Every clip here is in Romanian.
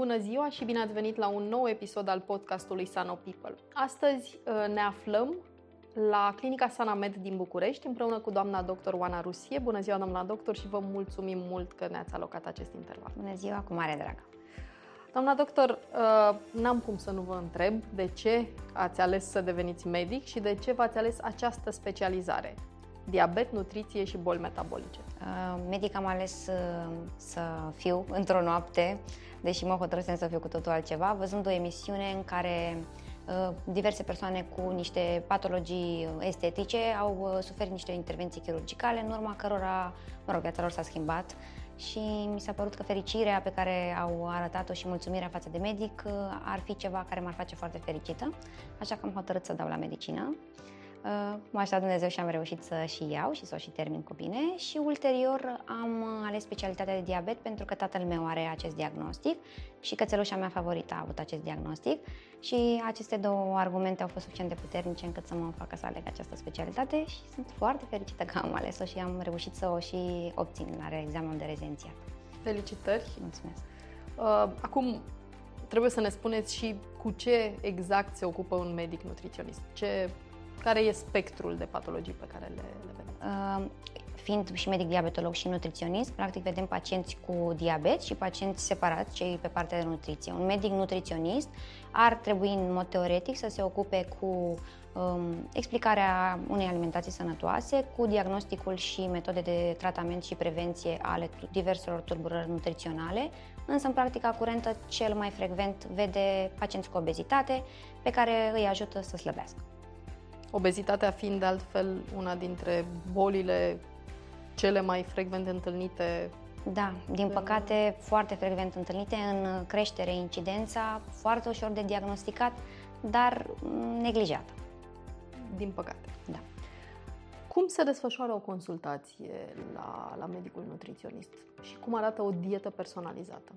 Bună ziua și bine ați venit la un nou episod al podcastului Sano People. Astăzi uh, ne aflăm la Clinica Sanamed din București împreună cu doamna doctor Oana Rusie. Bună ziua, doamna doctor, și vă mulțumim mult că ne-ați alocat acest interval. Bună ziua, cu mare drag! Doamna doctor, uh, n-am cum să nu vă întreb de ce ați ales să deveniți medic și de ce v-ați ales această specializare, diabet, nutriție și boli metabolice. Uh, medic am ales să fiu într-o noapte deși mă hotărâsem să fiu cu totul altceva, văzând o emisiune în care uh, diverse persoane cu niște patologii estetice au uh, suferit niște intervenții chirurgicale, în urma cărora, mă rog, viața lor s-a schimbat și mi s-a părut că fericirea pe care au arătat-o și mulțumirea față de medic uh, ar fi ceva care m-ar face foarte fericită, așa că am hotărât să dau la medicină. Uh, m-a ajutat Dumnezeu și am reușit să și iau și să o și termin cu bine și ulterior am ales specialitatea de diabet pentru că tatăl meu are acest diagnostic și cățelușa mea favorită a avut acest diagnostic și aceste două argumente au fost suficient de puternice încât să mă facă să aleg această specialitate și sunt foarte fericită că am ales-o și am reușit să o și obțin la examenul de rezențiat. Felicitări! Mulțumesc! Uh, acum, trebuie să ne spuneți și cu ce exact se ocupă un medic nutriționist. Ce care e spectrul de patologii pe care le, le vedem? Uh, fiind și medic diabetolog și nutriționist, practic vedem pacienți cu diabet și pacienți separați, cei pe partea de nutriție. Un medic nutriționist ar trebui în mod teoretic să se ocupe cu um, explicarea unei alimentații sănătoase, cu diagnosticul și metode de tratament și prevenție ale diverselor tulburări nutriționale, însă în practica curentă cel mai frecvent vede pacienți cu obezitate pe care îi ajută să slăbească. Obezitatea fiind de altfel una dintre bolile cele mai frecvent întâlnite. Da, din păcate foarte frecvent întâlnite în creștere incidența, foarte ușor de diagnosticat, dar neglijată. Din păcate. Da. Cum se desfășoară o consultație la, la medicul nutriționist și cum arată o dietă personalizată?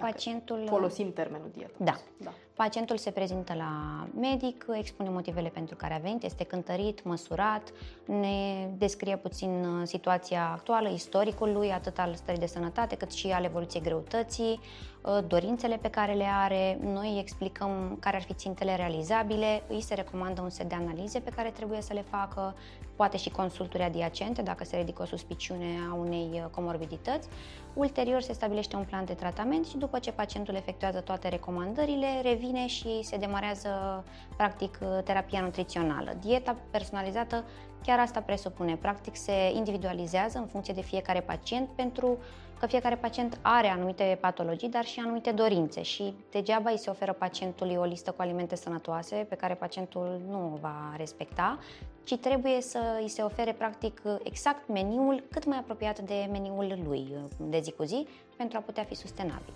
Pacientul... Folosim termenul dietă. Da. da. Pacientul se prezintă la medic, expune motivele pentru care a venit, este cântărit, măsurat, ne descrie puțin uh, situația actuală, istoricul lui, atât al stării de sănătate, cât și al evoluției greutății, uh, dorințele pe care le are. Noi îi explicăm care ar fi țintele realizabile, îi se recomandă un set de analize pe care trebuie să le facă, poate și consulturi adiacente dacă se ridică o suspiciune a unei uh, comorbidități. Ulterior se stabilește un plan de tratament și după ce pacientul efectuează toate recomandările, revine și se demarează practic terapia nutrițională. Dieta personalizată chiar asta presupune. Practic se individualizează în funcție de fiecare pacient pentru că fiecare pacient are anumite patologii, dar și anumite dorințe și degeaba îi se oferă pacientului o listă cu alimente sănătoase pe care pacientul nu o va respecta, ci trebuie să îi se ofere practic exact meniul cât mai apropiat de meniul lui de zi cu zi pentru a putea fi sustenabil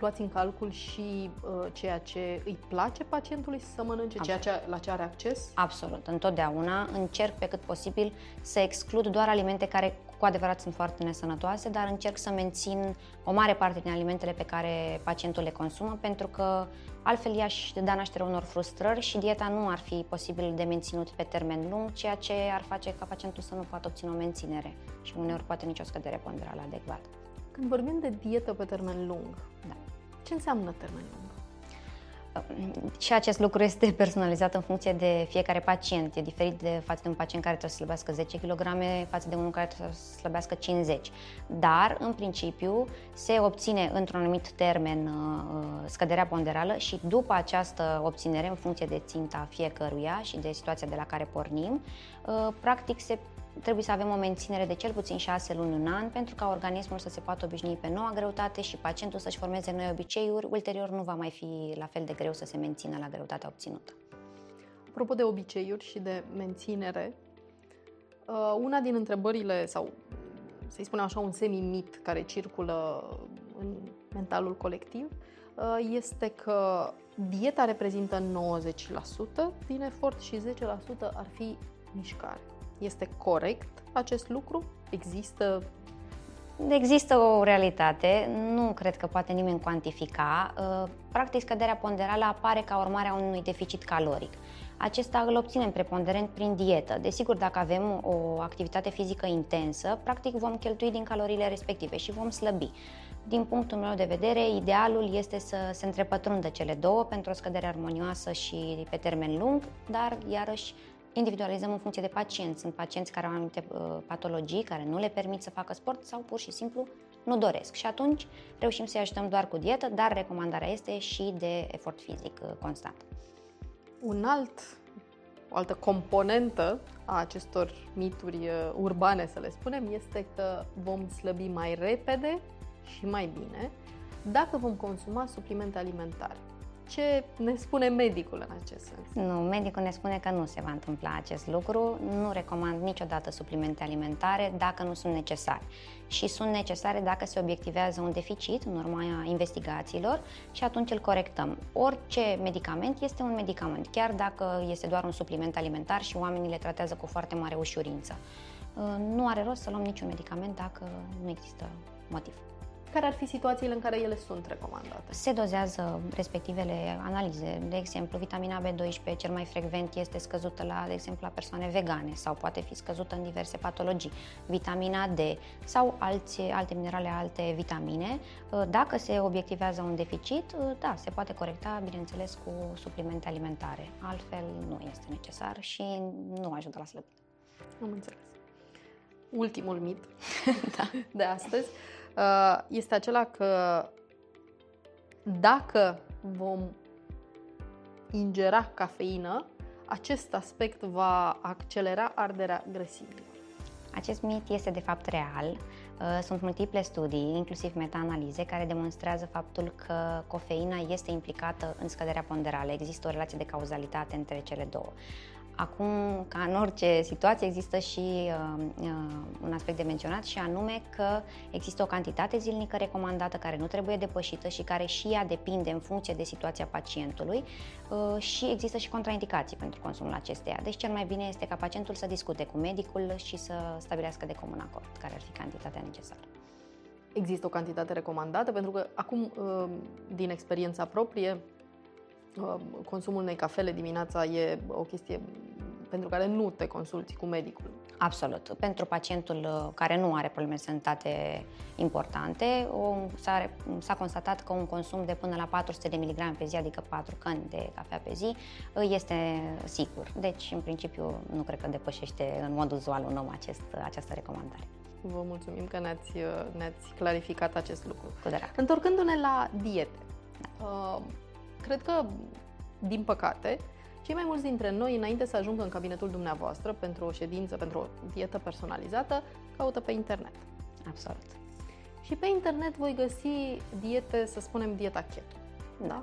luați în calcul și uh, ceea ce îi place pacientului să mănânce, Absolut. ceea ce, la ce are acces? Absolut, întotdeauna încerc pe cât posibil să exclud doar alimente care cu adevărat sunt foarte nesănătoase, dar încerc să mențin o mare parte din alimentele pe care pacientul le consumă, pentru că altfel i-aș da naștere unor frustrări și dieta nu ar fi posibil de menținut pe termen lung, ceea ce ar face ca pacientul să nu poată obține o menținere și uneori poate nicio scădere ponderală adecvată. Când vorbim de dietă pe termen lung, da. ce înseamnă termen lung? Și acest lucru este personalizat în funcție de fiecare pacient. E diferit de față de un pacient care trebuie să slăbească 10 kg față de unul care trebuie să slăbească 50. Dar, în principiu, se obține într-un anumit termen uh, uh, scăderea ponderală și după această obținere, în funcție de ținta fiecăruia și de situația de la care pornim, uh, practic se trebuie să avem o menținere de cel puțin 6 luni, un an, pentru ca organismul să se poată obișnui pe noua greutate și pacientul să-și formeze noi obiceiuri, ulterior nu va mai fi la fel de greu să se mențină la greutatea obținută. Apropo de obiceiuri și de menținere, uh, una din întrebările, sau să-i spunem așa, un semi-mit care circulă în mentalul colectiv uh, este că dieta reprezintă 90% din efort și 10% ar fi mișcare. Este corect acest lucru? Există Există o realitate, nu cred că poate nimeni cuantifica. Uh, practic, scăderea ponderală apare ca urmare a unui deficit caloric. Acesta îl obținem preponderent prin dietă. Desigur, dacă avem o activitate fizică intensă, practic vom cheltui din caloriile respective și vom slăbi. Din punctul meu de vedere, idealul este să se întrepătrundă cele două pentru o scădere armonioasă și pe termen lung, dar iarăși individualizăm în funcție de pacient. Sunt pacienți care au anumite uh, patologii care nu le permit să facă sport sau pur și simplu nu doresc. Și atunci reușim să-i ajutăm doar cu dietă, dar recomandarea este și de efort fizic uh, constant. Un alt, o altă componentă a acestor mituri uh, urbane, să le spunem, este că vom slăbi mai repede și mai bine dacă vom consuma suplimente alimentare. Ce ne spune medicul în acest sens? Nu, medicul ne spune că nu se va întâmpla acest lucru. Nu recomand niciodată suplimente alimentare dacă nu sunt necesare. Și sunt necesare dacă se obiectivează un deficit în urma investigațiilor și atunci îl corectăm. Orice medicament este un medicament, chiar dacă este doar un supliment alimentar și oamenii le tratează cu foarte mare ușurință. Nu are rost să luăm niciun medicament dacă nu există motiv. Care ar fi situațiile în care ele sunt recomandate? Se dozează respectivele analize. De exemplu, vitamina B12 cel mai frecvent este scăzută la, de exemplu, la persoane vegane sau poate fi scăzută în diverse patologii. Vitamina D sau alți, alte minerale, alte vitamine. Dacă se obiectivează un deficit, da, se poate corecta, bineînțeles, cu suplimente alimentare. Altfel nu este necesar și nu ajută la slăbire. Am înțeles. Ultimul mit da. de astăzi Uh, este acela că dacă vom ingera cafeină, acest aspect va accelera arderea grăsimilor. Acest mit este de fapt real. Uh, sunt multiple studii, inclusiv meta-analize, care demonstrează faptul că cofeina este implicată în scăderea ponderală. Există o relație de cauzalitate între cele două. Acum, ca în orice situație, există și uh, uh, un aspect de menționat și anume că există o cantitate zilnică recomandată care nu trebuie depășită și care și ea depinde în funcție de situația pacientului uh, și există și contraindicații pentru consumul acesteia. Deci cel mai bine este ca pacientul să discute cu medicul și să stabilească de comun acord care ar fi cantitatea necesară. Există o cantitate recomandată? Pentru că acum, uh, din experiența proprie, uh, consumul unei cafele dimineața e o chestie pentru care nu te consulti cu medicul. Absolut. Pentru pacientul uh, care nu are probleme de sănătate importante, o, s-a, s-a constatat că un consum de până la 400 de mg pe zi, adică 4 cani de cafea pe zi, uh, este sigur. Deci, în principiu, nu cred că depășește în mod uzual un om acest, această recomandare. Vă mulțumim că ne-ați, uh, ne-ați clarificat acest lucru. Cu drag. Întorcându-ne la diete, da. uh, cred că, din păcate, cei mai mulți dintre noi, înainte să ajungă în cabinetul dumneavoastră pentru o ședință, pentru o dietă personalizată, caută pe internet. Absolut. Și pe internet voi găsi diete, să spunem, dieta keto. Da?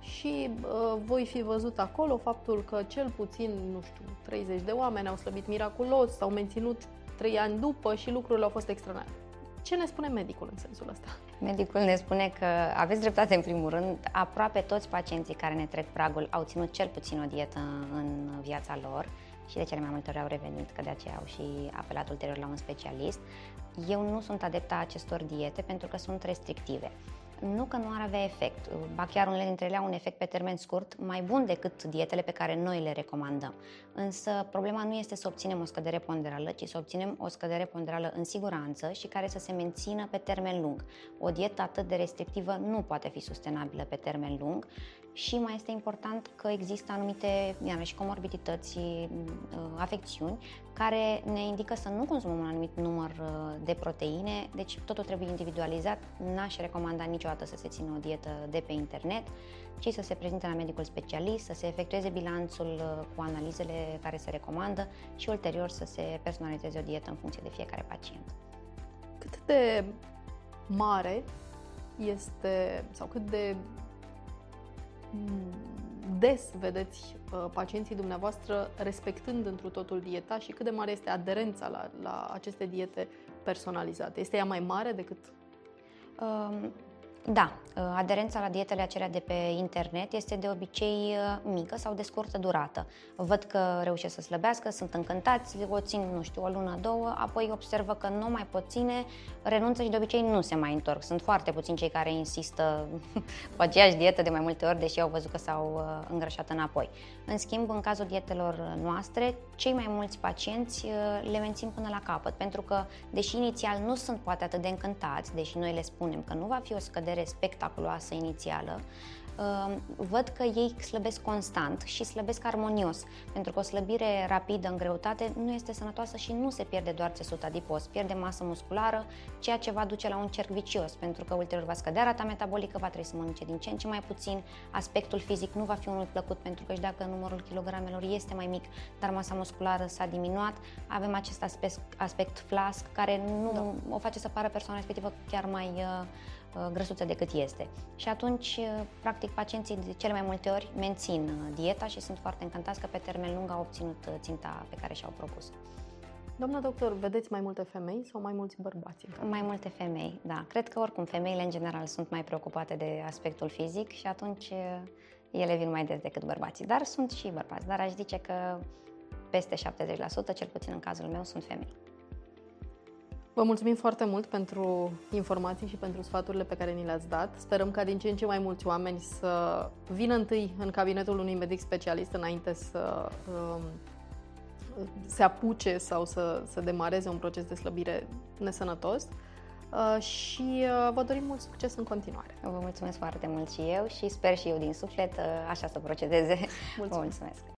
Și uh, voi fi văzut acolo faptul că cel puțin, nu știu, 30 de oameni au slăbit miraculos, s-au menținut 3 ani după și lucrurile au fost extraordinare. Ce ne spune medicul în sensul ăsta? Medicul ne spune că aveți dreptate în primul rând. Aproape toți pacienții care ne trec pragul au ținut cel puțin o dietă în viața lor și de cele mai multe ori au revenit, că de aceea au și apelat ulterior la un specialist. Eu nu sunt adepta acestor diete pentru că sunt restrictive. Nu că nu ar avea efect, ba chiar unele dintre ele au un efect pe termen scurt mai bun decât dietele pe care noi le recomandăm. Însă problema nu este să obținem o scădere ponderală, ci să obținem o scădere ponderală în siguranță și care să se mențină pe termen lung. O dietă atât de restrictivă nu poate fi sustenabilă pe termen lung și mai este important că există anumite iarăși comorbidități, uh, afecțiuni care ne indică să nu consumăm un anumit număr uh, de proteine, deci totul trebuie individualizat. N-aș recomanda niciodată să se țină o dietă de pe internet, ci să se prezinte la medicul specialist, să se efectueze bilanțul uh, cu analizele care se recomandă și ulterior să se personalizeze o dietă în funcție de fiecare pacient. Cât de mare este sau cât de des vedeți uh, pacienții dumneavoastră respectând întru totul dieta și cât de mare este aderența la, la aceste diete personalizate? Este ea mai mare decât... Um, Da, uh, aderența la dietele acelea de pe internet este de obicei uh, mică sau de scurtă durată. Văd că reușesc să slăbească, sunt încântați, o țin, nu știu, o lună, două, apoi observă că nu mai pot ține, renunță și de obicei nu se mai întorc. Sunt foarte puțini cei care insistă cu aceeași dietă de mai multe ori, deși au văzut că s-au uh, îngrășat înapoi. În schimb, în cazul dietelor noastre, cei mai mulți pacienți le mențin până la capăt, pentru că, deși inițial nu sunt poate atât de încântați, deși noi le spunem că nu va fi o scădere spectaculoasă inițială, Ehm, văd că ei slăbesc constant și slăbesc armonios, pentru că o slăbire rapidă în greutate nu este sănătoasă și nu se pierde doar țesut adipos, pierde masă musculară, ceea ce va duce la un cerc vicios, pentru că ulterior va scădea rata metabolică, va trebui să mănânce din ce în ce mai puțin, aspectul fizic nu va fi unul plăcut, pentru că și dacă numărul kilogramelor este mai mic, dar masa musculară s-a diminuat, avem acest aspect, aspect flasc care nu da. o face să pară persoana respectivă chiar mai uh, Uh, grăsuță decât este. Și atunci, uh, practic, pacienții de cele mai multe ori mențin uh, dieta și sunt foarte încântați că pe termen lung au obținut ținta pe care și-au propus. Doamna doctor, vedeți mai multe femei sau mai mulți bărbați? Mai multe femei, da. Cred că oricum femeile în general sunt mai preocupate de aspectul fizic și atunci ele vin mai des decât bărbații. Dar sunt și bărbați, dar aș zice că peste 70%, cel puțin în cazul meu, sunt femei. Vă mulțumim foarte mult pentru informații și pentru sfaturile pe care ni le-ați dat. Sperăm ca din ce în ce mai mulți oameni să vină întâi în cabinetul unui medic specialist înainte să um, se apuce sau să, să demareze un proces de slăbire nesănătos. Uh, și uh, vă dorim mult succes în continuare. Vă mulțumesc foarte mult și eu și sper și eu din suflet uh, așa să procedeze. Mulțumesc. Vă mulțumesc.